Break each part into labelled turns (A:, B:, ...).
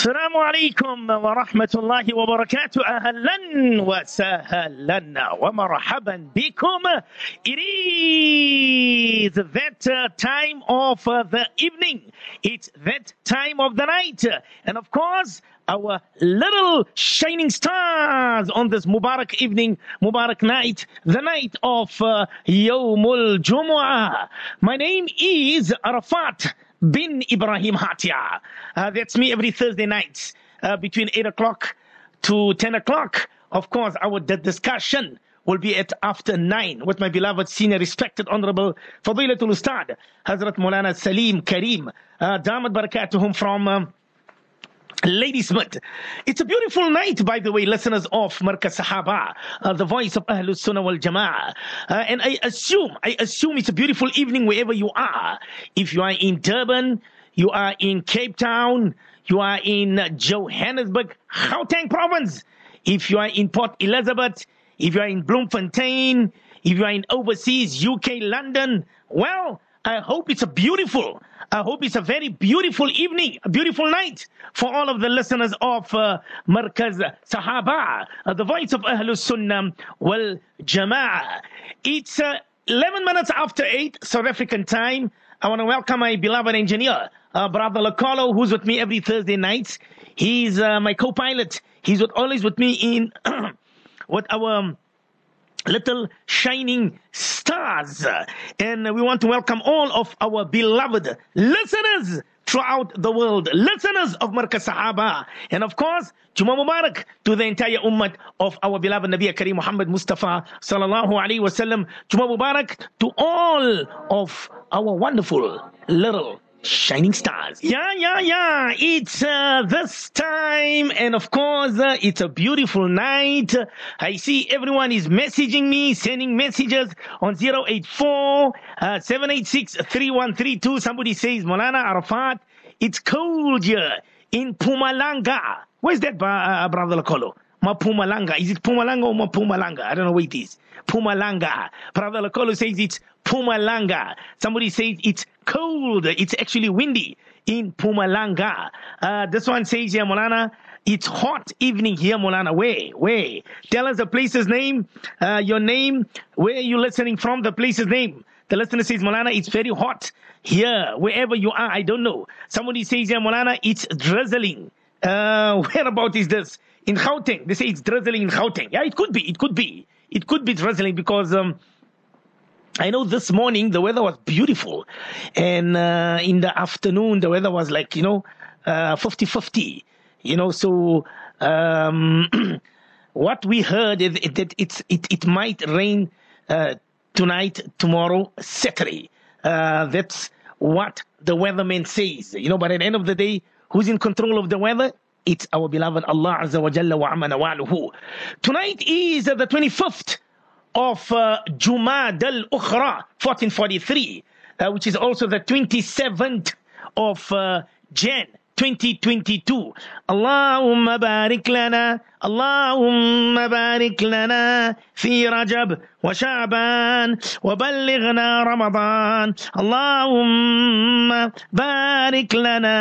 A: السلام عليكم ورحمة الله وبركاته أهلا وسهلا ومرحبا بكم It is that uh, time of uh, the evening It's that time of the night And of course our little shining stars on this Mubarak evening, Mubarak night, the night of uh, Yawmul Jumu'ah. My name is Arafat bin Ibrahim Hatia. Uh, that's me every Thursday night uh, between 8 o'clock to 10 o'clock. Of course, our discussion will be at after 9 with my beloved senior respected honorable Fadilatul Ustad Hazrat Maulana Salim Kareem uh, Damat Barakatuhum from um, Ladysmith. It's a beautiful night, by the way, listeners of Markaz Sahaba, uh, the voice of Ahlul Sunnah wal Jama'ah. Uh, and I assume, I assume it's a beautiful evening wherever you are. If you are in Durban, you are in Cape Town, you are in Johannesburg, Gauteng province. If you are in Port Elizabeth, if you are in Bloemfontein, if you are in overseas, UK, London, well, I hope it's a beautiful, I hope it's a very beautiful evening, a beautiful night for all of the listeners of uh, Markaz Sahaba, uh, the voice of Ahlul Sunnah wal Jama'ah. It's uh, 11 minutes after 8 South African time. I want to welcome my beloved engineer, uh, Brother Lacolo, who's with me every Thursday night. He's uh, my co-pilot. He's with, always with me in what our um, little shining stars. And we want to welcome all of our beloved listeners throughout the world, listeners of Markaz Sahaba. And of course, Juma Mubarak to the entire ummah of our beloved Nabi Kareem Muhammad Mustafa sallallahu alaihi wasallam. Juma Mubarak to all of our wonderful little shining stars. Yeah, yeah, yeah. It's uh, this time, and of course, uh, it's a beautiful night. I see everyone is messaging me, sending messages on 084 uh, 786 3132. Somebody says, Molana Arafat, it's cold here in Pumalanga. Where's that, uh, brother Lakolo? Mapumalanga. Is it Pumalanga or Mapumalanga? I don't know where it is. Pumalanga. Brother Lakolo says it's Pumalanga. Somebody says it's cold. It's actually windy in Pumalanga. Uh, this one says here, Molana, it's hot evening here, Molana. Where? Where? Tell us the place's name, uh, your name, where are you listening from, the place's name. The listener says, Molana, it's very hot here, wherever you are. I don't know. Somebody says here, Molana, it's drizzling. Uh, where about is this? In Gauteng. They say it's drizzling in Gauteng. Yeah, it could be. It could be. It could be drizzling because, um, I know this morning the weather was beautiful, and uh, in the afternoon the weather was like you know, uh, 50-50, you know. So um, what we heard is that it's it it might rain uh, tonight, tomorrow, Saturday. Uh, that's what the weatherman says, you know. But at the end of the day, who's in control of the weather? It's our beloved Allah Azza wa Jalla wa Amana Tonight is the 25th of uh, Jumad al-Ukhra, 1443, uh, which is also the 27th of uh, Jan, 2022 اللهم بارك لنا اللهم بارك لنا في رجب وشعبان وبلغنا رمضان اللهم بارك لنا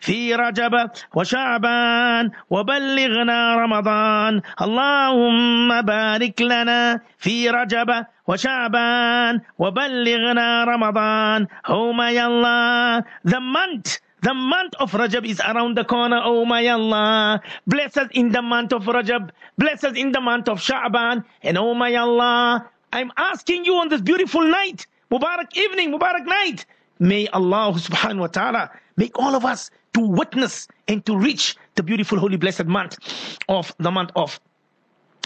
A: في رجب وشعبان وبلغنا رمضان اللهم بارك لنا في رجب وشعبان وبلغنا رمضان هما يالله ذمنت the month of Rajab is around the corner, oh my Allah. Bless us in the month of Rajab. Bless us in the month of Sha'ban. And oh my Allah, I'm asking you on this beautiful night, Mubarak evening, Mubarak night. May Allah subhanahu wa ta'ala make all of us to witness and to reach the beautiful, holy, blessed month of the month of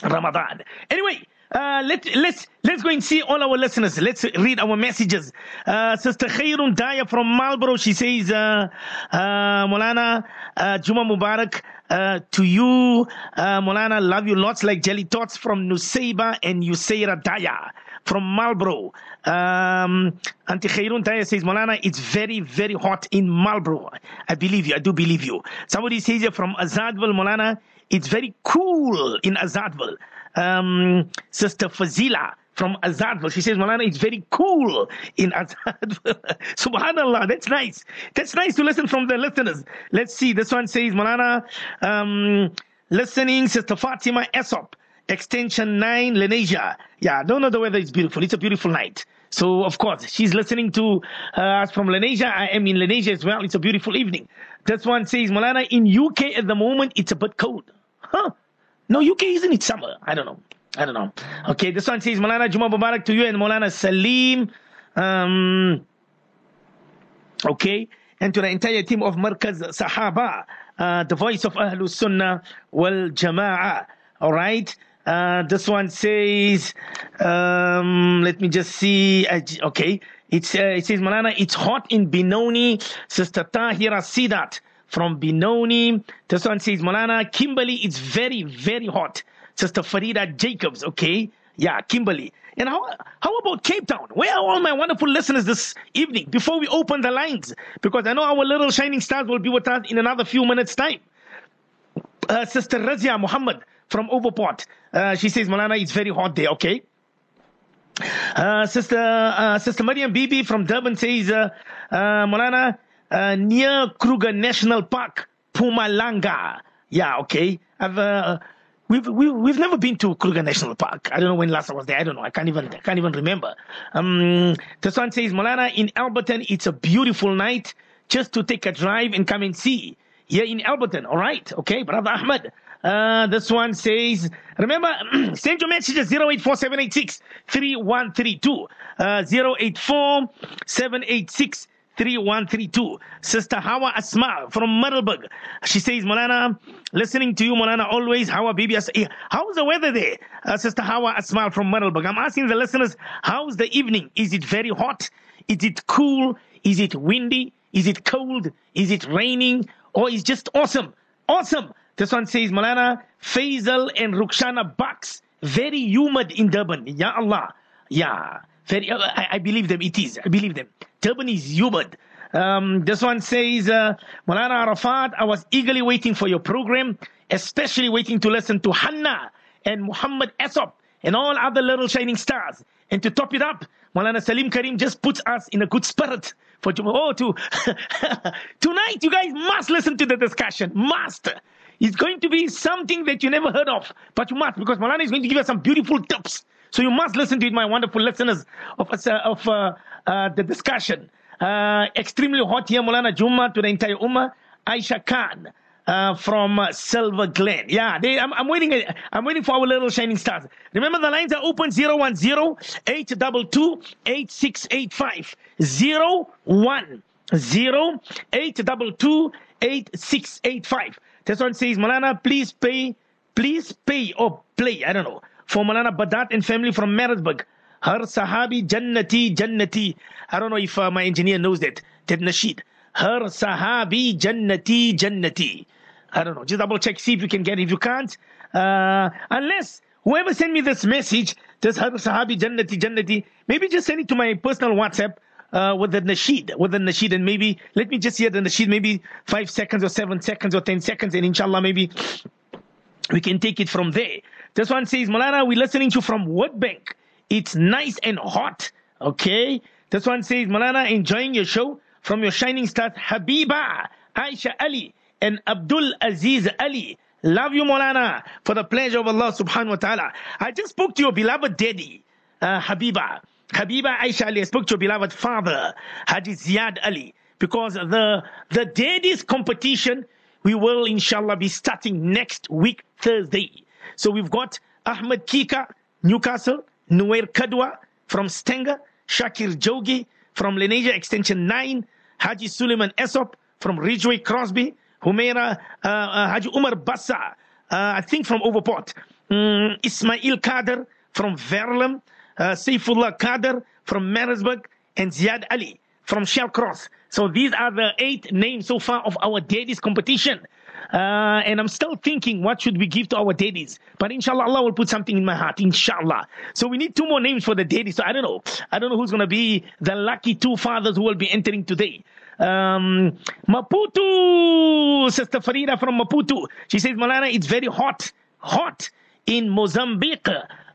A: Ramadan. Anyway, uh, let, let's let's go and see all our listeners. Let's read our messages. Uh, Sister Khairun Daya from Marlborough, she says, uh, uh, Molana, uh, Juma Mubarak uh, to you. Uh, Molana, love you lots like jelly tots from Nuseiba and Yuseira Daya from Marlborough. Um, Auntie Khairun Daya says, Molana, it's very, very hot in Marlborough. I believe you. I do believe you. Somebody says here from Azadville, Molana, it's very cool in Azadville um, Sister Fazila from Azadville. She says, Malana, it's very cool in Azadville. Subhanallah, that's nice. That's nice to listen from the listeners. Let's see. This one says, Malana, um, listening, Sister Fatima Esop, extension 9, Lenasia. Yeah, I don't know the weather is beautiful. It's a beautiful night. So, of course, she's listening to uh, us from Lenasia. I am in Lenasia as well. It's a beautiful evening. This one says, Malana, in UK at the moment, it's a bit cold. Huh? No, UK isn't it summer? I don't know. I don't know. Okay, this one says Malana Juma Mubarak to you and Malana Salim. Um, okay, and to the entire team of Markaz Sahaba, uh, the voice of Ahlul Sunnah wal Jama'ah. All right. Uh, this one says, um, let me just see. Okay. It's, uh, it says, Malana, it's hot in Benoni. Sister Tahira Sidat from Benoni. This one says, Malana, Kimberley, it's very, very hot. Sister Farida Jacobs, okay? Yeah, Kimberley. And how, how about Cape Town? Where are all my wonderful listeners this evening before we open the lines? Because I know our little shining stars will be with us in another few minutes' time. Uh, Sister Razia Muhammad from Overport. Uh, she says, Malana, it's very hot there, okay? Uh, Sister uh, Sister Mariam Bibi from Durban says, uh, uh, Malana, uh, near Kruger National Park, Pumalanga. Yeah, okay. I've uh, we've, we've we've never been to Kruger National Park. I don't know when last I was there. I don't know. I can't even I can't even remember. Um, the son says, Malana, in Alberton, it's a beautiful night just to take a drive and come and see. Here in Alberton, all right, okay, brother Ahmed. Uh, this one says, remember, send your messages 084786 3132. Uh, 084 786 3132. Sister Hawa Asma from Middelburg. She says, Molana, listening to you, Molana, always. Hawa Bibi Asma. How's the weather there? Uh, Sister Hawa Asma from Middelburg. I'm asking the listeners, how's the evening? Is it very hot? Is it cool? Is it windy? Is it cold? Is it raining? Or is just awesome? Awesome. This one says, Malana, Faisal and Rukshana Bucks, very humid in Durban. Ya Allah. Yeah. Very, uh, I, I, believe them. It is. I believe them. Is humid. Um, this one says, uh, Malana Arafat, I was eagerly waiting for your program, especially waiting to listen to Hannah and Muhammad Esop and all other little shining stars. And to top it up, Malana Salim Karim just puts us in a good spirit for oh to tonight. You guys must listen to the discussion. Must. It's going to be something that you never heard of, but you must because Malana is going to give us some beautiful tips so you must listen to it, my wonderful listeners of, uh, of uh, uh, the discussion. Uh, extremely hot here, Mulana Juma to the entire Ummah. Aisha Khan. Uh, from uh, Silver Glen. Yeah, they, I'm, I'm, waiting. I'm waiting for our little shining stars. Remember, the lines are open 010-822-8685. 010-822-8685. This one says, Malana, please pay, please pay or play. I don't know for Malana Badat and family from Maritzburg. Her Sahabi Jannati Jannati. I don't know if uh, my engineer knows that. That Nasheed. Her Sahabi Jannati Jannati. I don't know. Just double check, see if you can get it. If you can't, uh, unless whoever sent me this message, this Her Sahabi Jannati Jannati, maybe just send it to my personal WhatsApp. Uh, with the nasheed, with the nasheed, and maybe let me just hear the nasheed, maybe five seconds or seven seconds or ten seconds, and inshallah, maybe we can take it from there. This one says, Malana, we're listening to you from Woodbank. It's nice and hot. Okay. This one says, Malana, enjoying your show from your shining stars, Habiba, Aisha Ali, and Abdul Aziz Ali. Love you, Malana, for the pleasure of Allah subhanahu wa ta'ala. I just spoke to your beloved daddy, uh, Habiba. Habiba Aisha Ali. I spoke to your beloved father, Haji Ziyad Ali, because the, the daddy's competition, we will inshallah be starting next week, Thursday. So we've got Ahmed Kika, Newcastle, Nuer Kadwa from Stanger, Shakir Jogi from Lenasia Extension 9, Haji Suleiman Esop from Ridgeway Crosby, Humaira uh, uh, Haji Umar Bassa, uh, I think from Overport, um, Ismail Kader from Verulam, uh, Saifullah Kader from Maritzburg, and Ziad Ali from Shallcross. So these are the eight names so far of our daddies competition. Uh, and I'm still thinking, what should we give to our daddies? But inshallah, Allah will put something in my heart, inshallah. So we need two more names for the daddies. So I don't know. I don't know who's going to be the lucky two fathers who will be entering today. Um, Maputo, Sister Farida from Maputo. She says, Malana, it's very hot, hot in Mozambique.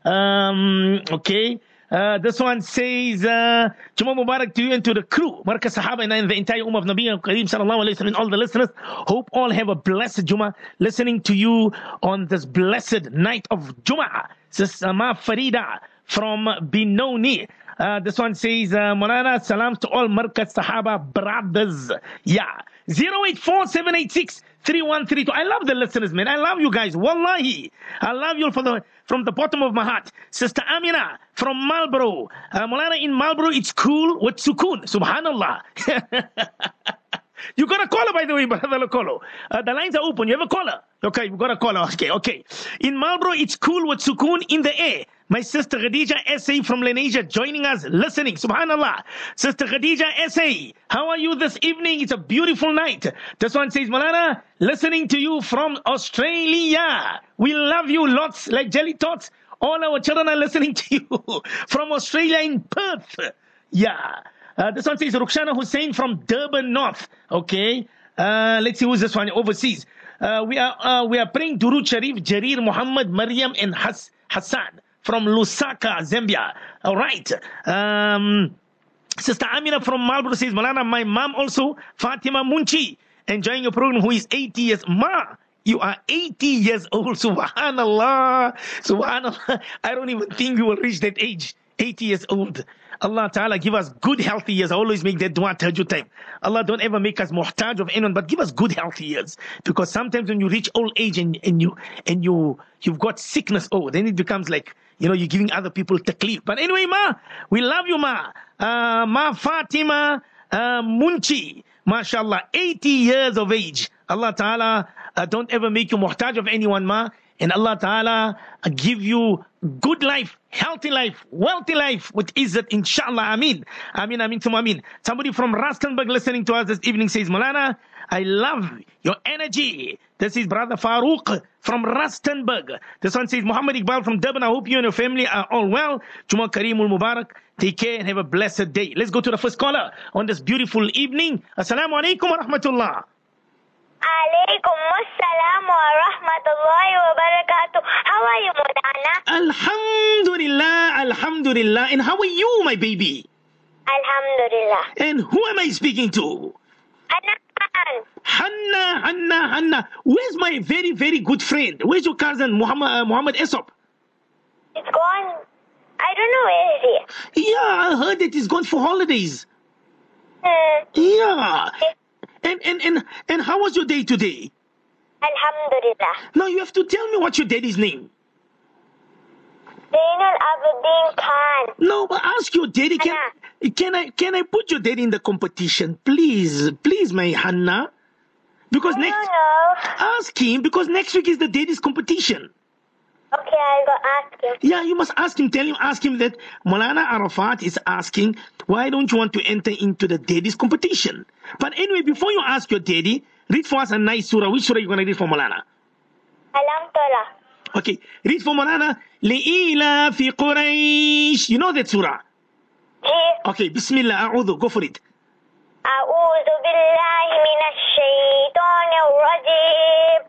A: Um, okay. Uh, this one says, uh, Juma Mubarak to you and to the crew, Markaz Sahaba and the entire Ummah of Nabi Kareem Sallallahu Alaihi and all the listeners. Hope all have a blessed Juma listening to you on this blessed night of Juma. Sister Ma Farida from Benoni. Uh, this one says, uh, Monana, salams to all Markaz Sahaba brothers. Yeah. 084786 3132. I love the listeners, man. I love you guys. Wallahi. I love you the, from the bottom of my heart. Sister Amina from Marlborough. Uh, Molana, in Marlborough, it's cool with sukun. Subhanallah. You got a caller, by the way, brother Lokolo. Uh, the lines are open. You have a caller. Okay, you got a caller. Okay, okay. In Marlborough, it's cool with sukun in the air. My sister Khadija SA from Lenasia joining us, listening. Subhanallah. Sister Khadija SA, how are you this evening? It's a beautiful night. This one says, Malana, listening to you from Australia. We love you lots, like jelly tots. All our children are listening to you from Australia in Perth. Yeah. Uh, this one says Rukhshana Hussein from Durban North. Okay. Uh, let's see who's this one overseas. Uh, we are uh, we are praying Durud Sharif, Jarir Muhammad, Maryam, and Has- Hassan from Lusaka, Zambia. All right. Um, Sister Amina from Marlborough says, Malana, my mom also, Fatima Munchi, enjoying your program, who is 80 years. Ma, you are 80 years old. Subhanallah. Subhanallah. I don't even think you will reach that age. 80 years old. Allah Ta'ala give us good healthy years. I always make that dua tahajjud time. Allah don't ever make us muhtaj of anyone, but give us good healthy years. Because sometimes when you reach old age and, and you and you you've got sickness, oh, then it becomes like you know, you're giving other people taklif. But anyway, Ma, we love you, Ma. Uh, Ma Fatima uh, Munchi, mashallah, 80 years of age. Allah Ta'ala uh, don't ever make you muhtaj of anyone, Ma. And Allah Ta'ala uh, give you good life, healthy life, wealthy life with izzat, inshallah. Ameen. Ameen, ameen, to ameen. Somebody from Rustenburg listening to us this evening says, Malana, I love your energy. This is Brother Farouk from Rustenburg. This one says, Muhammad Iqbal from Durban. I hope you and your family are all well. Juma Kareemul Mubarak. Take care and have a blessed day. Let's go to the first caller on this beautiful evening. Assalamu alaikum wa rahmatullah.
B: Alaikum assalam wa rahmatullahi wa barakatuh. How are you, Mulana?
A: Alhamdulillah, Alhamdulillah. And how are you, my baby?
B: Alhamdulillah.
A: And who am I speaking to? Hanna, Hanna, Hanna. Where's my very, very good friend? Where's your cousin, Muhammad, uh, Muhammad Esop?
B: It's gone. I don't know where is he.
A: Yeah, I heard that he's gone for holidays.
B: Hmm.
A: Yeah. And, and, and, and how was your day today?
B: Alhamdulillah.
A: Now you have to tell me what your daddy's name.
B: Zainal Abidin Khan.
A: No, but ask your daddy. Can, can I can I put your date in the competition, please, please, my Hannah? Because next ask him because next week is the daddy's competition.
B: Okay, I'll go ask him.
A: Yeah, you must ask him. Tell him, ask him that Molana Arafat is asking, why don't you want to enter into the daddy's competition? But anyway, before you ask your daddy, read for us a nice surah. Which surah are you gonna read for Molana?
B: Alam
A: Okay, read for Molana. Le'ila fi Quraysh. You know that surah. Okay, Bismillah, أعوذ. Go for it.
B: أعوذ بالله من الشيطان الرجيم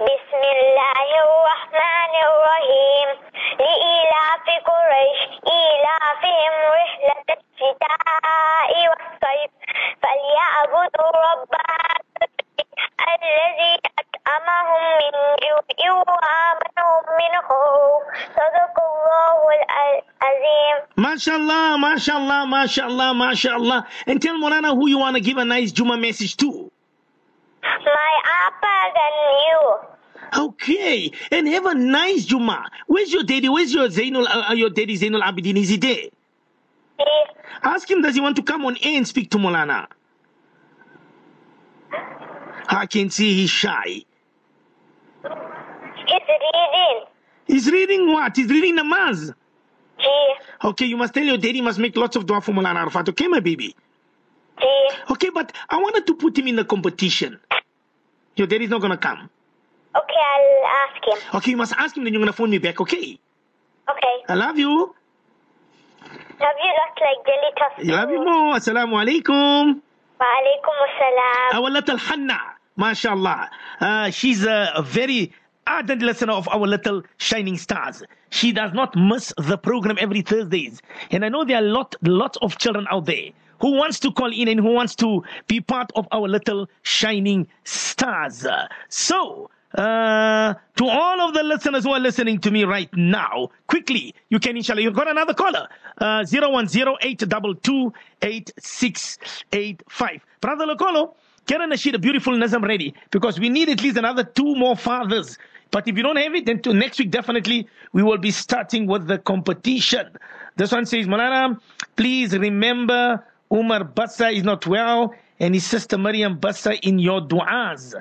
B: بسم الله الرحمن الرحيم لإيلاف قريش إيلافهم رحلة الشتاء والصيف فليعبدوا رب الذي أطعمهم من جوع وآمنهم من خوف صدق الله العظيم
A: MashaAllah, MashaAllah, MashaAllah, MashaAllah. And tell Molana who you want to give a nice Juma message to.
B: My Appa and you
A: Okay, and have a nice Juma. Where's your daddy? Where's your Zainul, uh, your daddy Zainul Abidin? Is he there?
B: Please
A: Ask him, does he want to come on air and speak to Molana? I can see he's shy.
B: He's reading.
A: He's reading what? He's reading namaz.
B: He,
A: Okay, you must tell your daddy must make lots of dua for Molana Arafat. Okay, my baby?
B: he,
A: Okay, but I wanted to put him in the competition. Your daddy's not gonna come.
B: okay, I'll ask him.
A: Okay, you must ask him, then you're gonna phone me back, okay?
B: Okay.
A: I love you.
B: Love you lot like jelly toast.
A: I love you more. Assalamu alaikum.
B: Wa alaikum assalam.
A: Our little Hanna, mashallah. Uh, she's a, a ardent listener of our little shining stars. She does not miss the program every Thursdays. And I know there are a lot, lot of children out there who wants to call in and who wants to be part of our little shining stars. So, uh, to all of the listeners who are listening to me right now, quickly, you can inshallah, you've got another caller, uh, 0108228685. Brother get a nasheed, a beautiful nazam ready, because we need at least another two more fathers. But if you don't have it, then to next week, definitely, we will be starting with the competition. This one says, Malana, please remember Umar Bassa is not well and his sister Maryam Bassa in your du'as.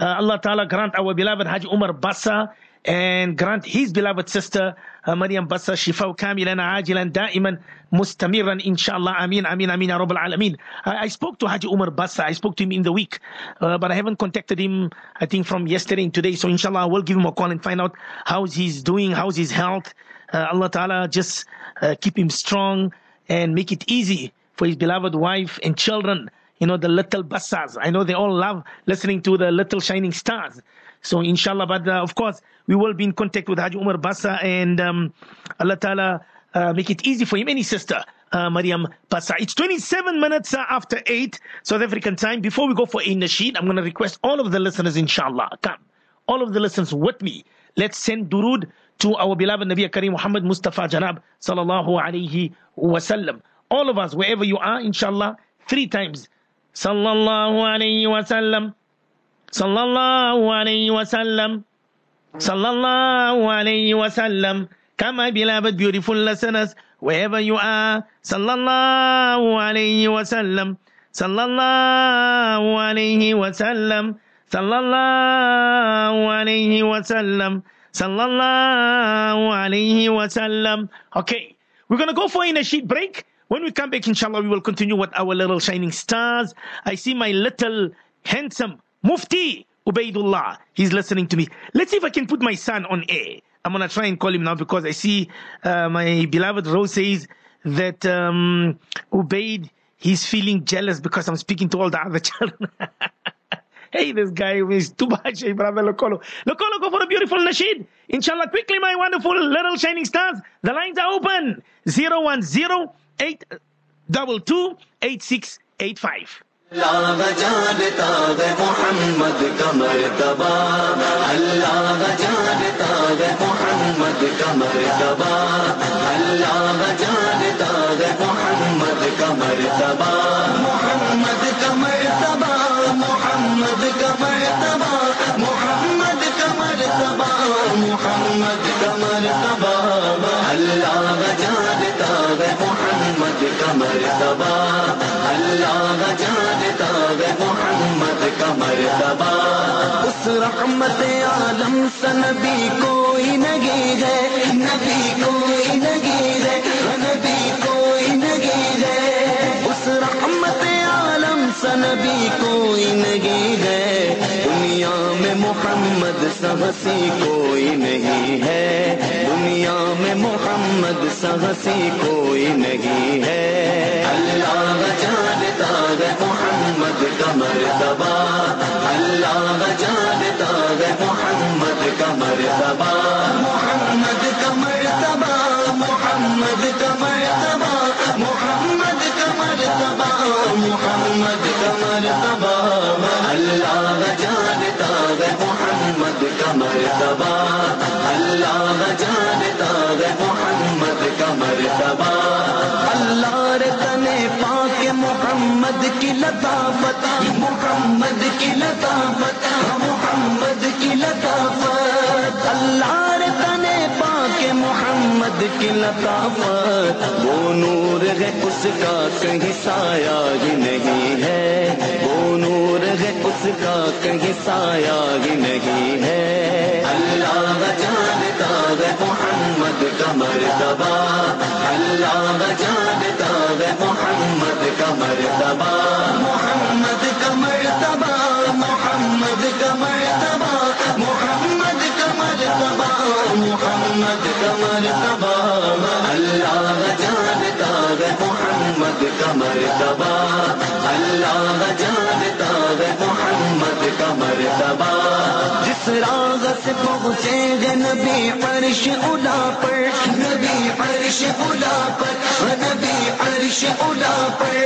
A: Uh, Allah Ta'ala grant our beloved Haji Umar Bassa and grant his beloved sister uh, Maryam Bassa shifa kamilan ajilan daiman mustamiran inshallah amin amin amin ya rabbal alamin. I, I spoke to Haji Umar Bassa. I spoke to him in the week uh, but I haven't contacted him I think from yesterday and today. So inshallah I will give him a call and find out how he's doing how's his health. Uh, Allah Ta'ala just uh, keep him strong and make it easy for his beloved wife and children. You know, the little bassas. I know they all love listening to the little shining stars. So inshallah, but uh, of course, we will be in contact with Haji Umar Bassa and um, Allah Ta'ala uh, make it easy for him and his sister. Uh, Mariam Bassa. It's 27 minutes after 8 South African time. Before we go for a nasheed, I'm going to request all of the listeners, inshallah, come. All of the listeners with me. Let's send durud to our beloved Nabi Kareem Muhammad Mustafa Janab, sallallahu alayhi wasallam. All of us, wherever you are, inshallah, three times. Sallallahu alayhi wasallam sallallahu alayhi wasallam sallallahu alayhi wasallam Come, beloved, beautiful listeners, wherever you are, sallallahu alayhi wasallam, sallallahu alayhi wasallam, sallallahu alayhi wasallam, sallallahu alayhi wasallam. Okay, we're gonna go for a sheet break. When we come back, inshallah, we will continue with our little shining stars. I see my little handsome Mufti Ubaidullah, he's listening to me. Let's see if I can put my son on air. I'm gonna try and call him now because I see uh, my beloved Rose says that um, Ubaid he's feeling jealous because I'm speaking to all the other children. hey, this guy is too much, brother Lokolo. Lokolo, go for a beautiful nasheed. Inshallah, quickly, my wonderful little shining stars. The lines are open. 010
C: اللہ جانتا ہے محمد کا مرتبہ، اللہ جانتا ہے محمد کا مرتبہ، اللہ جانتا ہے محمد کا مرتبہ رحمت عالم سے نبی کوئی نگیر ہے، نبی کوئی نگیر ہے، نبی کوئی نگیر ہے۔ اس رحمت عالم سے کوئی نگیر ہے۔ دنیا میں محمد سہسی کوئی نہیں ہے۔ دنیا میں محمد سبسی کوئی نہیں ہے۔ اللہ جانتا ہے محمد۔ محمد کا مرتبہ اللہ جانتا ہے محمد کا مرتبہ۔ लताफत मोहम्मद की लताफत मोहम्मद की लताफत अल्लाह रे तने محمد کی لطافت، وہ نور ہے اس کا کہیں سایہ ہی نہیں ہے۔ وہ نور ہے اس کا کہیں سایہ ہی نہیں ہے۔ اللہ جانتا ہے محمد کا مرتبہ۔ اللہ جانتا ہے محمد کا مرتبہ۔ محمد محمد کمر مرتبہ اللہ جانتا ہے محمد کا مرتبہ اللہ جانتا ہے محمد کا سراغت پہنچے گے نبی عرش الا پر۔ نبی عرش الا پر۔ نبی عرش الا پر۔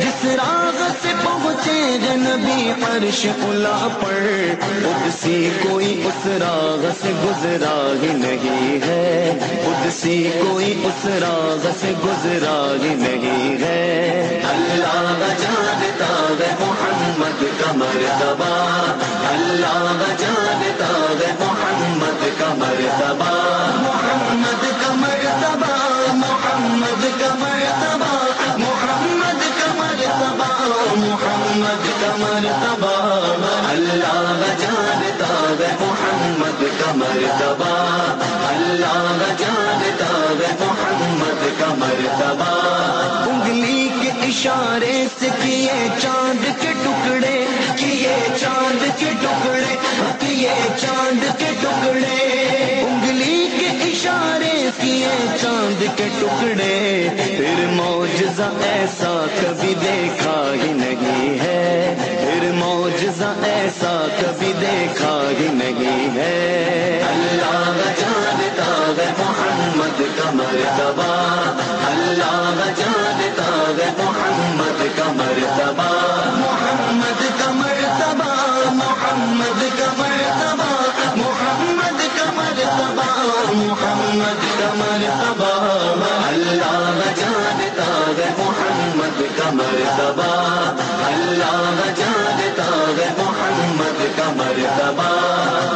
C: جس راغت پہنچے گے نبی عرش الا پر۔ خود سی کوئی اس راغ سے گزرا ہی نہیں ہے۔ قدسی کوئی اس راغ سے گزرا ہی نہیں ہے۔ اللہ جانتا ہے محمد کا مرتبہ۔ اللہ جانتا ہے محمد کا مرتبہ۔ محمد کا مرتبہ، محمد کا مرتبہ، محمد کا مرتبہ، محمد کا مرتبہ۔ اللہ جانتا ہے محمد کا مرتبہ۔ اللہ جانتا ہے محمد کا مرتبہ۔ انگلی کے اشارے سے کیے چاند کے کیے چاند کے ٹکڑے، پھر موجزہ ایسا کبھی دیکھا ہی نہیں ہے۔ پھر موجزہ ایسا کبھی دیکھا ہی نہیں ہے۔ اللہ جانتا ہے محمد کا مرتبہ۔ اللہ جانتا ہے محمد کا مرتبہ۔ مرتبہ، اللہ جانتا ہے محمد کا مرتبہ۔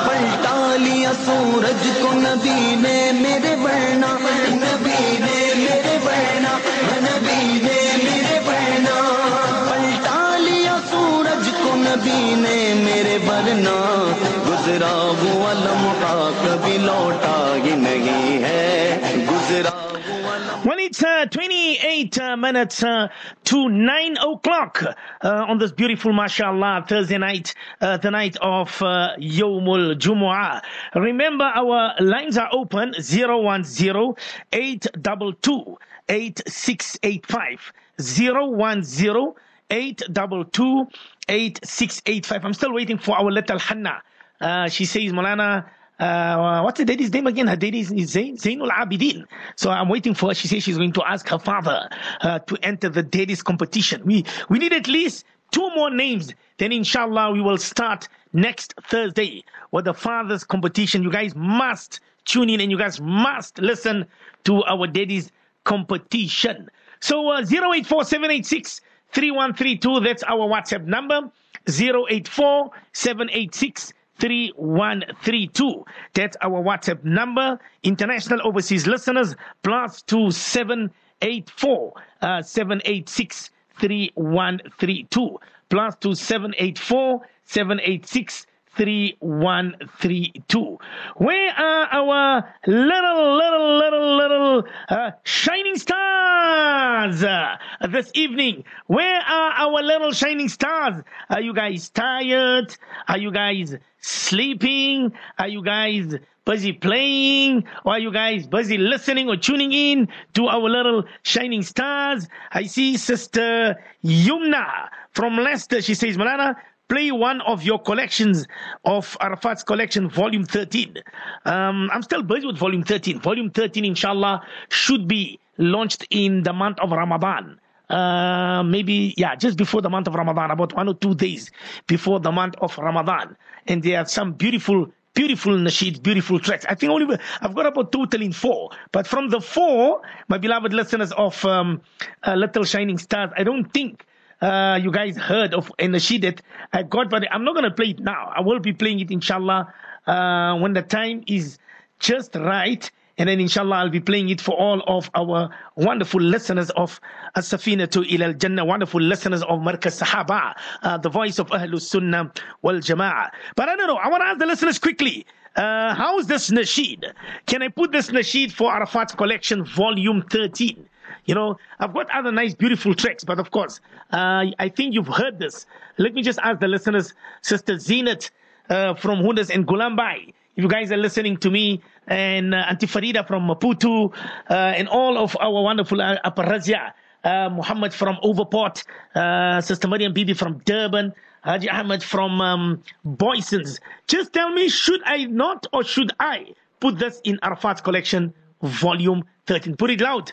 C: پلٹا لیا سورج کو نبی نے میرے ورنہ نبی نے میرے ورنہ نبی نے میرے ورنہ پلٹالیا سورج کو نبی نے میرے ورنہ گزرا ہوا لمحہ کبھی لوٹا ہی نہیں۔
A: Well, it's uh, 28 uh, minutes uh, to 9 o'clock uh, on this beautiful, mashallah, Thursday night, uh, the night of uh, Yawmul Jumu'ah. Remember, our lines are open 010 822 8685. 010 822 8685. I'm still waiting for our little Hanna. Uh, she says, Molana, uh, what's the daddy's name again? Her daddy is Zain, Zainul Abidin. So I'm waiting for her. She says she's going to ask her father uh, to enter the daddy's competition. We, we need at least two more names. Then inshallah we will start next Thursday with the father's competition. You guys must tune in and you guys must listen to our daddy's competition. So uh, 084786 3132, that's our WhatsApp number. 084 786 3132. That's our WhatsApp number. International overseas listeners, plus 2784 uh, 786 3132. Plus 2784 786 3132. Where are our little, little, little, little uh, shining stars uh, this evening? Where are our little shining stars? Are you guys tired? Are you guys sleeping? Are you guys busy playing? Or are you guys busy listening or tuning in to our little shining stars? I see Sister Yumna from Leicester. She says, Malana, play one of your collections of Arafat's collection, volume 13. Um, I'm still busy with volume 13. Volume 13, inshallah, should be launched in the month of Ramadan. Uh, maybe, yeah, just before the month of Ramadan, about one or two days before the month of Ramadan. And there are some beautiful beautiful nasheeds, beautiful tracks. I think only I've got about totaling four. But from the four, my beloved listeners of um, uh, Little Shining Stars, I don't think uh, you guys heard of that I got, but I'm not going to play it now. I will be playing it, inshallah, uh, when the time is just right. And then, inshallah, I'll be playing it for all of our wonderful listeners of As-Safina to Ilal Jannah, wonderful listeners of Markaz Sahaba, uh, the voice of Ahlus Sunnah wal Jama'ah. But I don't know, I want to ask the listeners quickly. Uh, how's this nasheed? Can I put this nasheed for Arafat's collection, volume 13? You know, I've got other nice, beautiful tracks, but of course, uh, I think you've heard this. Let me just ask the listeners, Sister Zenat uh, from Hundas and Gulambai, if you guys are listening to me, and uh, Auntie Farida from Maputo, uh, and all of our wonderful uh, Aparazia, uh, Muhammad from Overport, uh, Sister Mariam Bibi from Durban, Haji Ahmed from um, Booysens. Just tell me, should I not or should I put this in Arafat's collection, volume 13? Put it loud,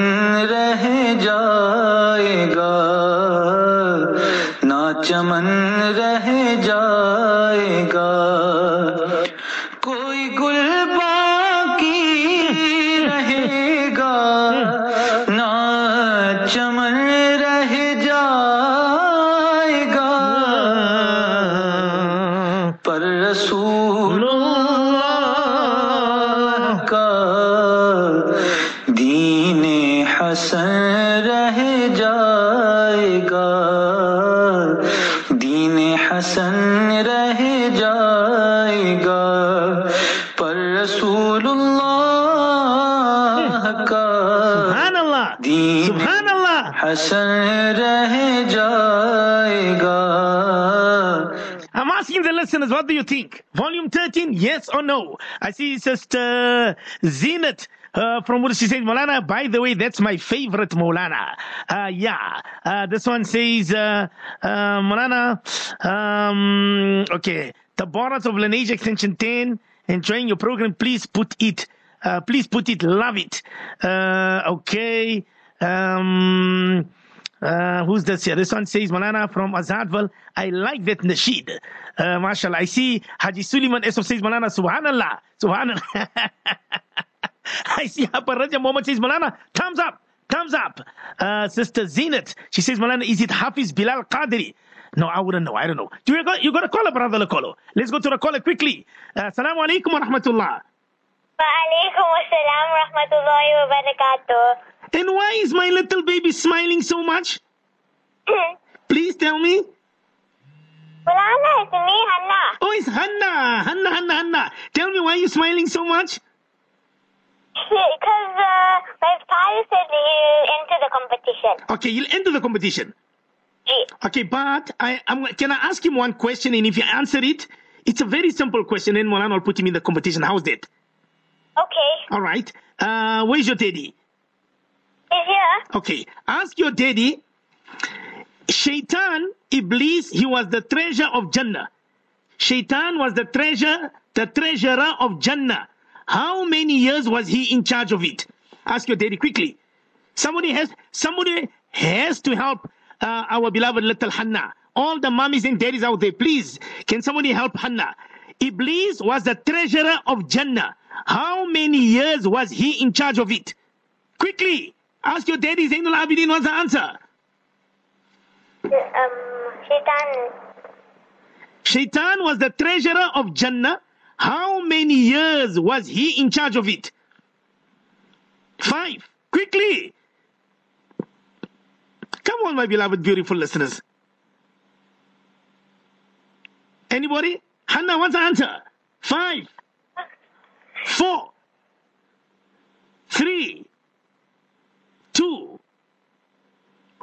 A: what do you think? Volume 13, yes or no? I see Sister Zenat. Uh, from what she says, Molana, by the way, that's my favorite Molana. Uh, yeah. Uh, this one says, uh, uh, Molana, um, okay. The borders of Lenasia Extension 10, enjoying your program, please put it, uh, please put it, love it. Uh, okay. Um, uh, who's this here? This one says, Malana from Azadville. I like that nasheed. Uh, mashallah. I see Haji Suleiman Esop says, Malana, subhanallah. Subhanallah. I see Hapa Raja Mohammed says, Malana, thumbs up. Thumbs up. Uh, Sister Zenith, she says, Malana, is it Hafiz Bilal Qadri? No, I wouldn't know. I don't know. Do you got, you got a caller, brother Lakolo. Let's go to the caller quickly. Uh, Assalamu alaikum wa rahmatullah.
B: Wa alaikum wa rahmatullahi wa barakatuh.
A: And why is my little baby smiling so much? Please tell me.
B: Mulana, it's me, Hannah.
A: Oh, it's Hanna. Hanna, Hanna, Hanna. Tell me why you're smiling so much?
B: Because uh, my father said he'll enter the competition.
A: Okay, you'll enter the competition.
B: Gee.
A: Okay, but I, I'm, can I ask him one question? And if you answer it, it's a very simple question. And Molan will put him in the competition. How's that?
B: Okay.
A: All right. Uh, where's your daddy?
B: Here.
A: Okay. Ask your daddy. Shaitan, Iblis, he was the treasure of Jannah. Shaitan was the treasure, the treasurer of Jannah. How many years was he in charge of it? Ask your daddy quickly. Somebody has somebody has to help uh, our beloved little Hannah. All the mummies and daddies out there, please, can somebody help Hannah? Iblis was the treasurer of Jannah. How many years was he in charge of it? Quickly, ask your daddy. Zainul Abidin wants the answer.
B: Um, Shaitan.
A: Shaitan was the treasurer of Jannah. How many years was he in charge of it? Five. Quickly. Come on, my beloved, beautiful listeners. Anybody? Hannah wants the answer. Five, four, three, two,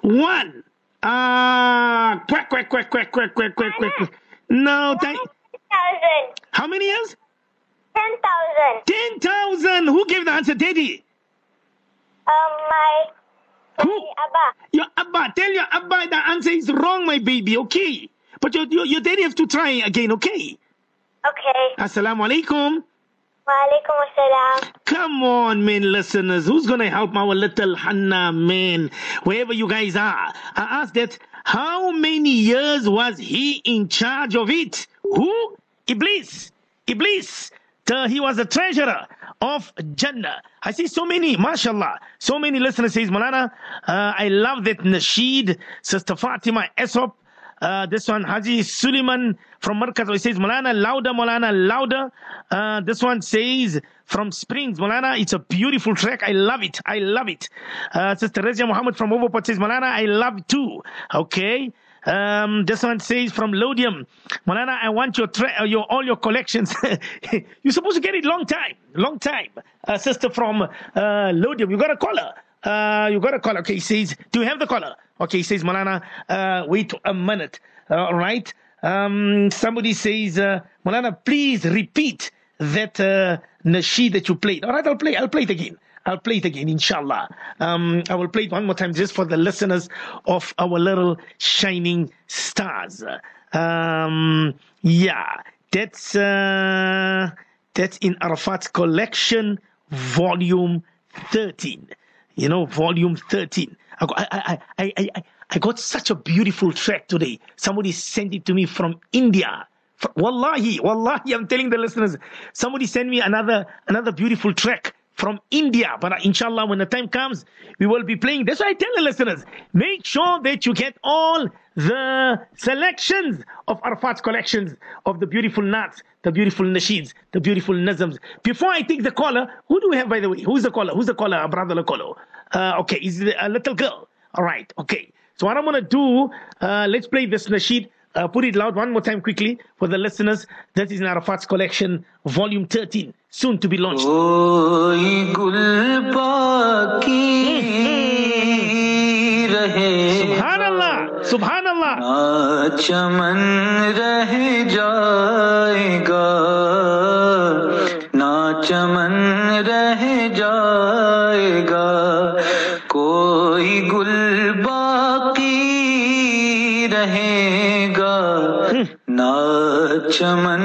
A: one. Ah, quack, quack, quack, quack, quack, quack, quack, quack. quack. No, thank.
B: 10,000.
A: How many years?
B: 10,000.
A: 10,000. Who gave the answer, Daddy?
B: Um, my,
A: Who?
B: my Abba.
A: Your Abba. Tell your Abba the answer is wrong, my baby, okay? But your, your, your daddy have to try again, okay?
B: Okay.
A: Assalamu alaikum. Come on, man, listeners. Who's going to help our little Hannah, man? Wherever you guys are. I asked that, how many years was he in charge of it? Who? Iblis. Iblis. He was the treasurer of Jannah. I see so many, mashallah, so many listeners says, Malana, uh, I love that nasheed, Sister Fatima Esop, uh, this one, Haji Suleiman from Markaz, he says, Malana, louder, Malana, louder. Uh, this one says, from Springs, Malana, it's a beautiful track. I love it. I love it. Uh, Sister Rezia Muhammad from Overport says, Malana, I love too. Okay. Um, this one says from Laudium, Malana, I want your, tra- uh, your all your collections. You're supposed to get it long time, long time. Uh, sister from uh, Laudium, you got a collar. Uh, you got a collar. Okay, he says, do you have the collar? Okay, he says, Malana, uh, wait a minute. all right. Um, somebody says, uh, Malana, please repeat that uh, nasheed that you played. All right, I'll play. I'll play it again. I'll play it again, inshallah. Um, I will play it one more time just for the listeners of our little shining stars. Um, yeah, that's uh, that's in Arafat's collection, volume 13. You know, volume 13. I, I, I, I, I, got such a beautiful track today. Somebody sent it to me from India. Wallahi, wallahi, I'm telling the listeners, somebody sent me another another beautiful track from India. But uh, inshallah, when the time comes, we will be playing. That's why I tell the listeners, make sure that you get all the selections of Arafat's collections of the beautiful nats, the beautiful nasheeds, the beautiful nazms. Before I take the caller, who do we have, by the way? Who's the caller? Who's the caller? Our brother Lokolo. Uh, okay, is a little girl? All right, okay. So what I'm to do, uh, let's play this nasheed. Uh, put it loud one more time quickly for the listeners. That is in Arafat's collection, volume 13, soon to be launched.
D: कोई गुल बाकी रहे
A: Subhanallah, Subhanallah.
D: ना चमन रह जाएगा ना चमन रह जाएगा चमन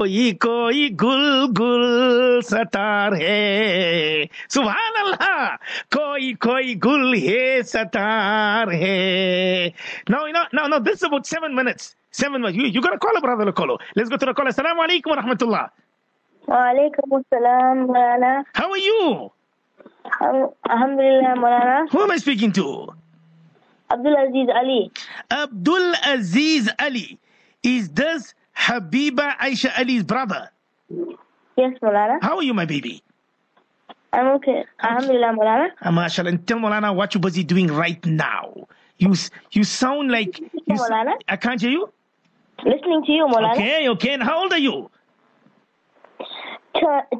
A: Koi koi gul gul satar hai. Subhanallah. Koi koi gul hai satar hai. Now, no you know no this is about seven minutes seven minutes you you gotta call a brother Lokolo let's go to the call assalamu alaikum wa rahmatullah
E: Walaikum assalam, Mulana.
A: How are you?
E: Alhamdulillah, Mulana.
A: Who am I speaking to?
E: Abdul Aziz Ali.
A: Abdul Aziz Ali. Is this Habiba Aisha Ali's brother.
E: Yes, Molana.
A: How are you, my baby?
E: I'm okay. Alhamdulillah, Molana.
A: Uh, ah, mashallah. And tell Molana what you're busy doing right now. You you sound like you,
E: Molana.
A: I can't hear you.
E: Listening to you, Molana.
A: Okay, okay. And how old are you?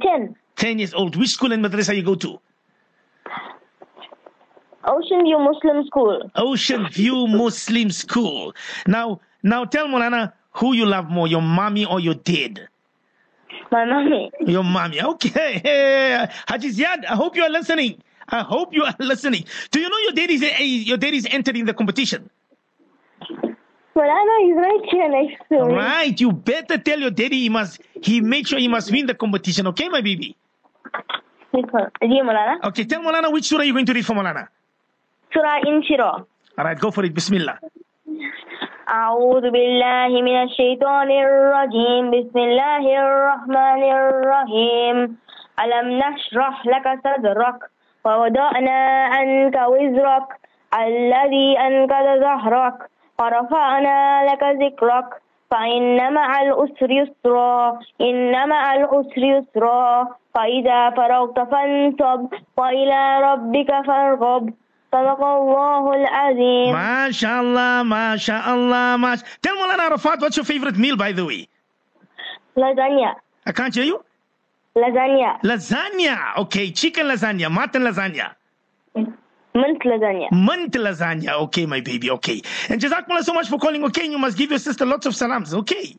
E: Ten.
A: Ten years old. Which school and madrasa you go to?
E: Ocean View Muslim School.
A: Ocean View Muslim School. Now, now tell Molana, who you love more, your mommy or your dad?
E: My mommy.
A: Your mommy. Okay. Haji Ziad, I hope you are listening. I hope you are listening. Do you know your dad is eh, your dad is entering the competition?
E: Well, I know he's right here next to me.
A: Right. You better tell your daddy he must he make sure he must win the competition. Okay, my baby. Okay, tell Molana which surah you're going to read for Molana.
E: Surah Inshiro.
A: All right, go for it. Bismillah.
E: أعوذ بالله من الشيطان الرجيم. بسم الله الرحمن الرحيم. ألم نشرح لك صدرك ووضعنا عنك وزرك الذي أنقذ ظهرك ورفعنا لك ذكرك.
B: فإن مع العسر يسرا إن مع العسر يسرا. فإذا فرغت فانصب وإلى ربك فارغب. Sadaqallahul Azim.
A: MashaAllah, MashaAllah, Mash. Tell Mulana Arafat, what's your favorite meal, by the way?
B: Lasagna.
A: I can't hear you?
B: Lasagna.
A: Lasagna. Okay, chicken lasagna, mutton lasagna.
B: Mint lasagna.
A: Mint lasagna. Okay, my baby. Okay. And Jazakumullah so much for calling. Okay, you must give your sister lots of salams. Okay.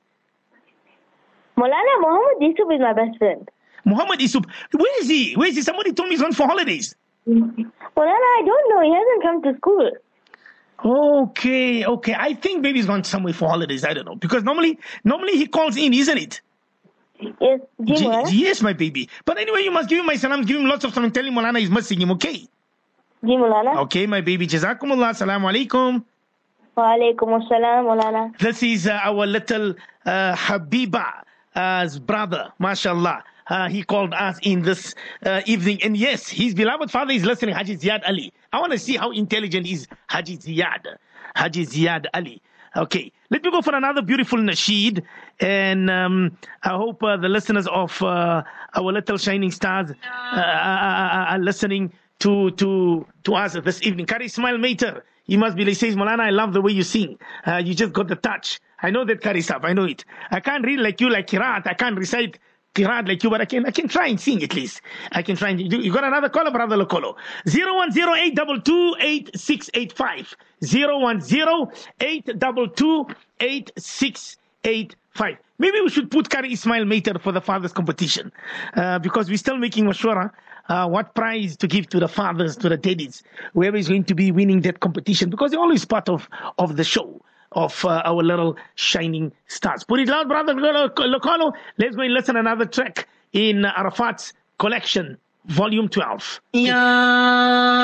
B: Molana Muhammad Isub is my best friend.
A: Muhammad Isub. Where is he? Where is he? Somebody told me he's on for holidays.
B: Maulana I don't know he hasn't come to school
A: Okay, okay. I think he's gone somewhere for holidays. I don't know because normally, normally he calls in, isn't it?
B: Yes
A: G- yes, my baby. But anyway, you must give him my salams. Give him lots of salam. Tell him Molana is missing him. Okay.
B: Ji
A: Okay, my baby. Jazakumullah. Assalamu alaikum.
B: Wa alaikum assalam
A: This is uh, our little uh, Habiba's brother, mashallah. Uh, he called us in this uh, evening. And yes, his beloved father is listening, Haji Ziyad Ali. I want to see how intelligent is Haji Ziyad. Haji Ziyad Ali. Okay, let me go for another beautiful nasheed. And um, I hope uh, the listeners of uh, our little shining stars uh, are, listening to, to, to us this evening. Kari Ismail Mater, he must be, he says, Molana, I love the way you sing. Uh, you just got the touch. I know that Kari Sab, I know it. I can't read like you, like Kirat. I can't recite Kirat like you, but I can, I can try and sing at least. I can try and, you, you got another caller, brother Lokolo. 010-822-8685. 010-822-8685. Maybe we should put Kari Ismail Mater for the fathers competition. Uh, because we're still making mashwara uh, what prize to give to the fathers, to the daddies, whoever is going to be winning that competition, because they're always part of, of the show of uh, our little shining stars. Put it loud, brother Locolo. Let's go and listen another track in Arafat's collection, volume 12. Ya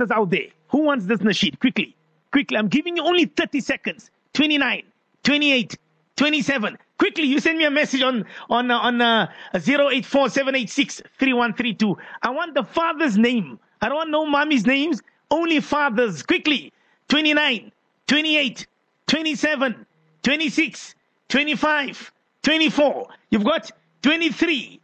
A: out there who wants this nasheed quickly. Quickly, I'm giving you only 30 seconds. 29, 28, 27. Quickly, you send me a message on on uh, on uh, 0847863132. I want the father's name. I don't want no mommy's names. Only fathers. Quickly, 29, 28, 27, 26, 25, 24. You've got 23.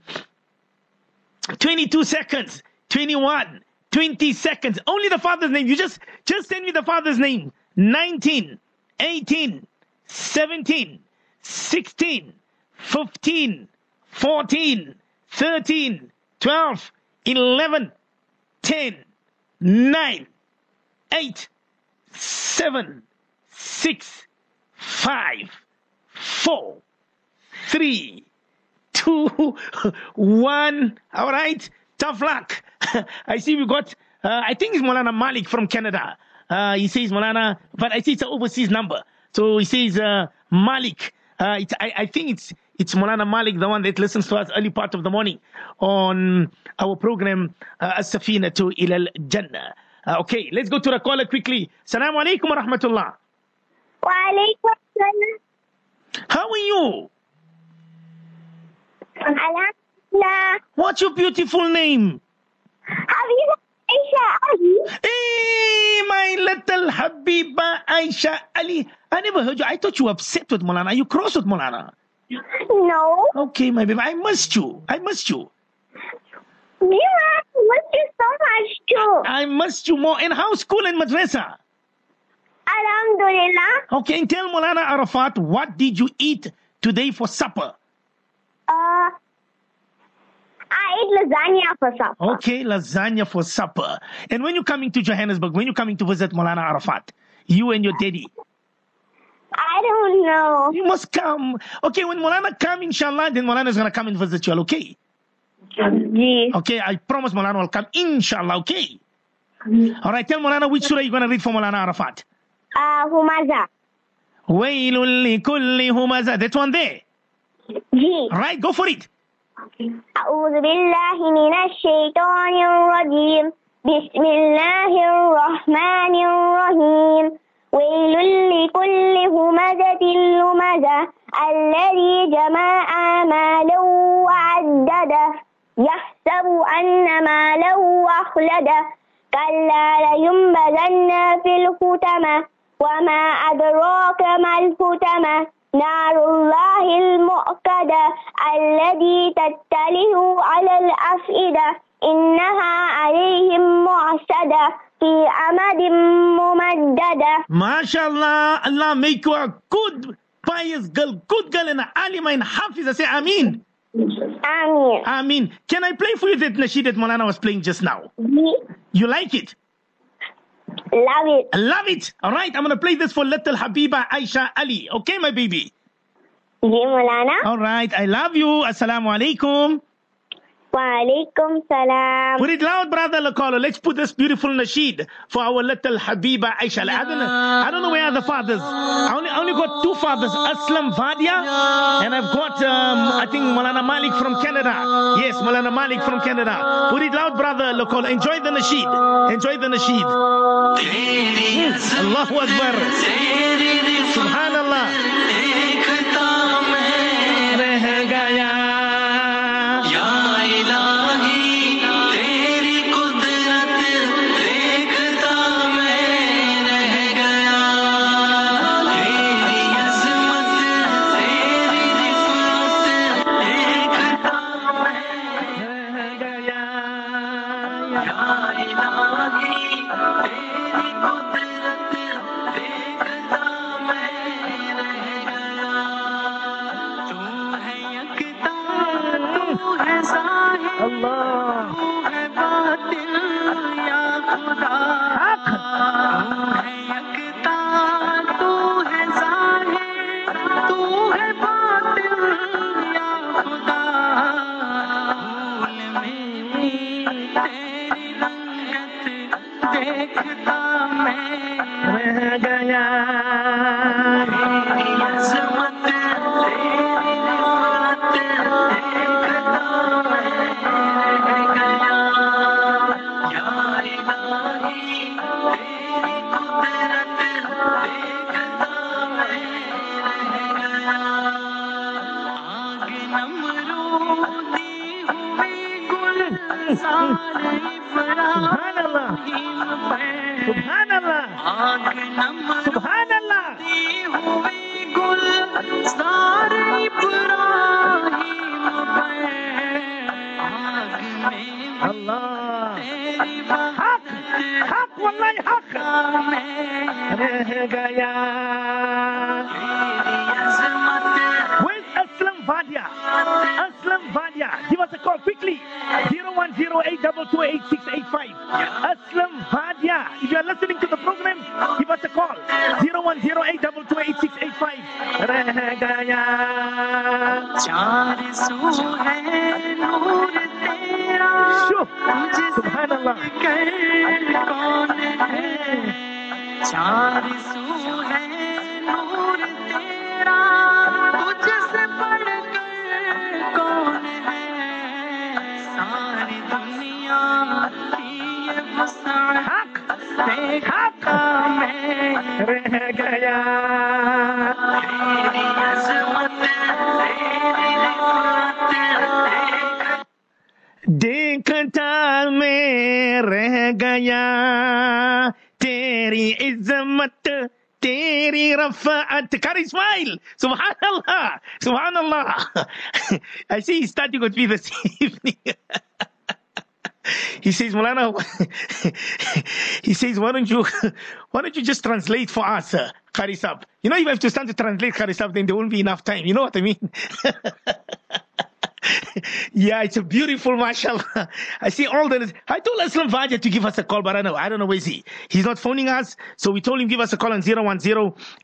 A: 22 seconds 21 20 seconds only the father's name you just just send me the father's name 19 18 17 16 15 14 13 12 11 10 9 8 7 6 5 4 3 two, one. All right. Tough luck. I see we got, uh, I think it's Molana Malik from Canada. Uh, he says Molana, but I see it's an overseas number. So he says uh, Malik. Uh, I, I think it's it's Molana Malik, the one that listens to us early part of the morning on our program, uh, As-Safina to Ilal Jannah. Uh, okay, let's go to the caller quickly. Salam alaikum wa rahmatullah.
B: Wa alaikum
A: How are you?
B: Alhamdulillah.
A: What's your beautiful name?
B: Habiba Aisha Ali.
A: Hey, my little Habiba Aisha Ali. I never heard you. I thought you were upset with Molana. Are you cross with Molana?
B: No.
A: Okay, my baby. I missed you. I missed you.
B: Mima, I missed you so much too.
A: I missed you more. In how school and madrasa?
B: Alhamdulillah.
A: Okay, and tell Molana Arafat, what did you eat today for supper?
B: I eat lasagna for supper.
A: Okay, lasagna for supper. And when you're coming to Johannesburg, when you're coming to visit Molana Arafat, you and your daddy.
B: I don't know.
A: You must come. Okay, when Molana come, inshallah, then Molana is gonna come and visit you. Okay.
B: Yes.
A: Okay, I promise Molana will come, inshallah. Okay. All right, tell Molana which surah you're gonna read for Molana Arafat.
B: Uh, Humaza.
A: Wailul likulli humaza. That one there. Yes. Right, go for it.
B: أعوذ بالله من الشيطان الرجيم. بسم الله الرحمن الرحيم. ويل لكل همزة لمزة. الذي جمع مالا وعدده. يحسب أن ماله أخلده. كلا لينبذن في الحطمة وما أدراك ما الحطمة نار الله المؤكدة الذي تتله على الأفئدة إنها عليهم معسدة في أمد ممددة
A: MashaAllah, Allah make you a good, pious girl, good girl and an alima and hafiz. I say Ameen.
B: آمين
A: Ameen. Can I play for you that nasheed that Molana was playing just now? You like it?
B: Love it.
A: Love it. All right, I'm going to play this for little Habiba Aisha Ali. Okay, my baby?
B: Yeah, Malana.
A: All right, I love you. Assalamu alaikum.
B: Walaikum salam.
A: Put it loud, brother Lakala. Let's put this beautiful nasheed for our little Habiba Aisha. No. I don't know. I don't know where are the fathers. I only, I only got two fathers, Aslam Vadia, no. and I've got um, I think Malana Malik from Canada. Yes, Malana Malik from Canada. Put it loud, brother Lakala. Enjoy the nasheed. Enjoy the nasheed. Allah Akbar. Subhanallah.
F: तेरी
A: इज्जत तेरी Rafat Kari Ismail Subhanallah Subhanallah I see he's starting with me this evening he says Mulana he says why don't you why don't you just translate for us uh, Qari Sab you know if I have to stand to translate Qari Sab then there won't be enough time you know what I mean yeah, it's a beautiful, mashallah. I see all the. I told Aslam Vaja to give us a call, but I know. I don't know where is he. He's not phoning us, so we told him give us a call on 010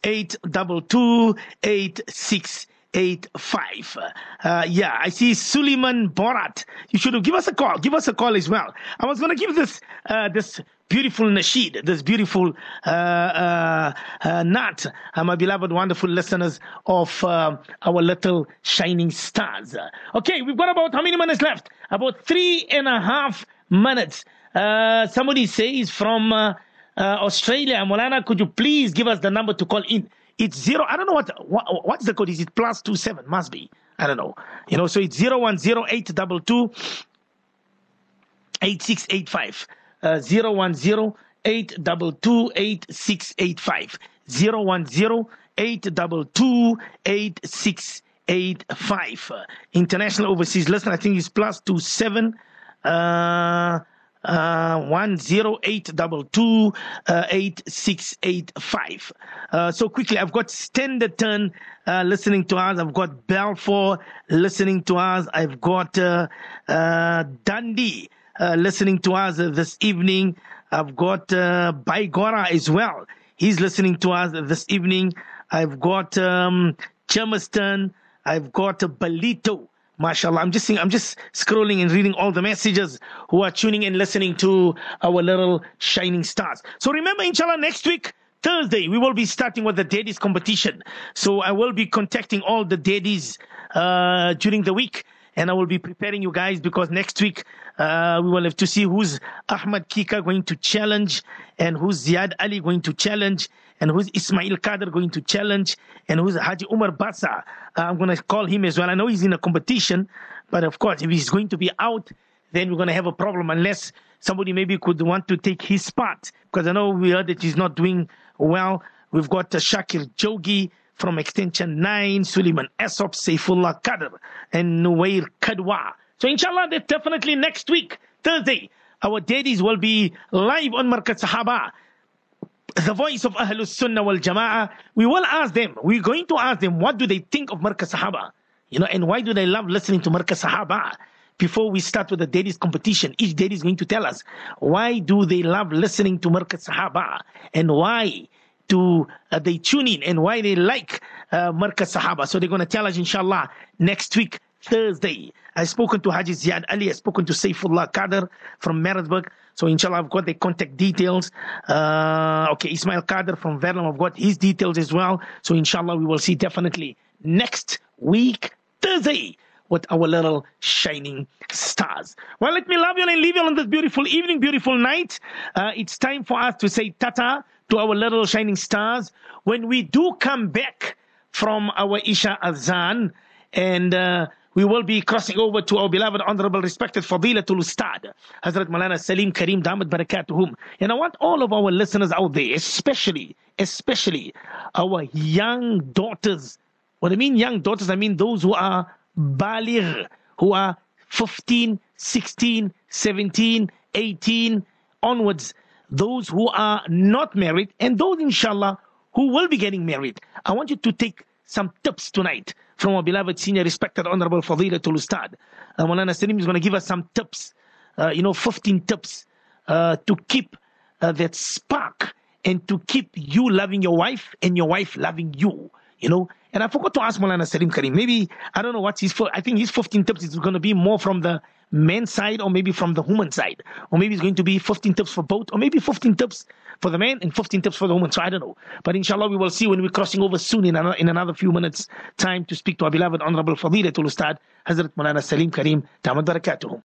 A: 822 8685. Uh, yeah, I see Suleiman Borat. You should give us a call. Give us a call as well. I was to give this uh, this beautiful nasheed, this beautiful uh, uh, uh, nat, uh, my beloved, wonderful listeners of uh, our little shining stars. Okay, we've got about how many minutes left? About three and a half minutes. Uh, somebody says from Australia, Molana, could you please give us the number to call in? It's zero. I don't know what, what what's the code. Is it plus two seven? Must be. I don't know. You know, so it's zero one zero eight double two 8685 uh, 010 822 8685 010 822 8685 Uh, international overseas listen I think it's plus two seven uh uh, one zero eight double two uh, eight six eight five. Uh, so quickly, I've got Standerton uh, listening to us. I've got Balfour listening to us. I've got uh, uh, Dundee uh, listening to us this evening. I've got uh, Baigora as well. He's listening to us this evening. I've got um, Germiston. I've got Ballito. MashaAllah. I'm just seeing, I'm just scrolling and reading all the messages who are tuning and listening to our little shining stars. So remember, inshallah, next week, Thursday, we will be starting with the daddies competition. So I will be contacting all the daddies uh, during the week and I will be preparing you guys because next week uh, we will have to see who's Ahmad Kika going to challenge and who's Ziad Ali going to challenge and who's Ismail Kader going to challenge and who's Haji Umar Bassa. Uh, I'm going to call him as well. I know he's in a competition, but of course, if he's going to be out, then we're going to have a problem unless somebody maybe could want to take his spot because I know we heard that he's not doing well. We've got uh, Shakir Jogi from Extension 9, Suleiman Esop, Saifullah Kader, and Nuwair Kadwa. So inshallah, that's definitely next week, Thursday, our daddies will be live on Markaz Sahaba the voice of Ahlus Sunnah wal Jama'ah, we will ask them, we're going to ask them, what do they think of Markaz Sahaba? You know, and why do they love listening to Markaz Sahaba? Before we start with the daddy's competition, each daddy is going to tell us, why do they love listening to Markaz Sahaba? And why do uh, they tune in? And why they like uh, Sahaba? So they're going to tell us, inshallah, next week, Thursday. I've spoken to Haji Ziad Ali, I've spoken to Saifullah Kader from Maritzburg. So inshallah, I've got the contact details. Uh, okay, Ismail Kader from Verlam, I've got his details as well. So inshallah, we will see definitely next week, Thursday, with our little shining stars. Well, let me love you and leave you on this beautiful evening, beautiful night. Uh, it's time for us to say tata to our little shining stars. When we do come back from our Isha Azan, and uh, we will be crossing over to our beloved, honorable, respected Fadilatul Ustad, Hazrat Malana Salim Karim Damat Barakatuhum. And I want all of our listeners out there, especially, especially our young daughters. What I mean young daughters, I mean those who are baligh, who are 15, 16, 17, 18 onwards. Those who are not married and those, inshallah, who will be getting married. I want you to take some tips tonight from our beloved senior respected honorable Fadilatul Ustad. Uh, Mulana Salim is going to give us some tips, uh, you know, 15 tips uh, to keep uh, that spark and to keep you loving your wife and your wife loving you, you know, And I forgot to ask Molana Salim Karim. Maybe, I don't know what's his, I think his 15 tips is going to be more from the men's side or maybe from the woman side. Or maybe it's going to be 15 tips for both or maybe 15 tips for the men and 15 tips for the woman. So I don't know. But inshallah, we will see when we're crossing over soon in another, in another few minutes time to speak to our beloved Honorable Fadilatul Ustad, Hazrat Molana Salim Karim, Damat Barakatuhum.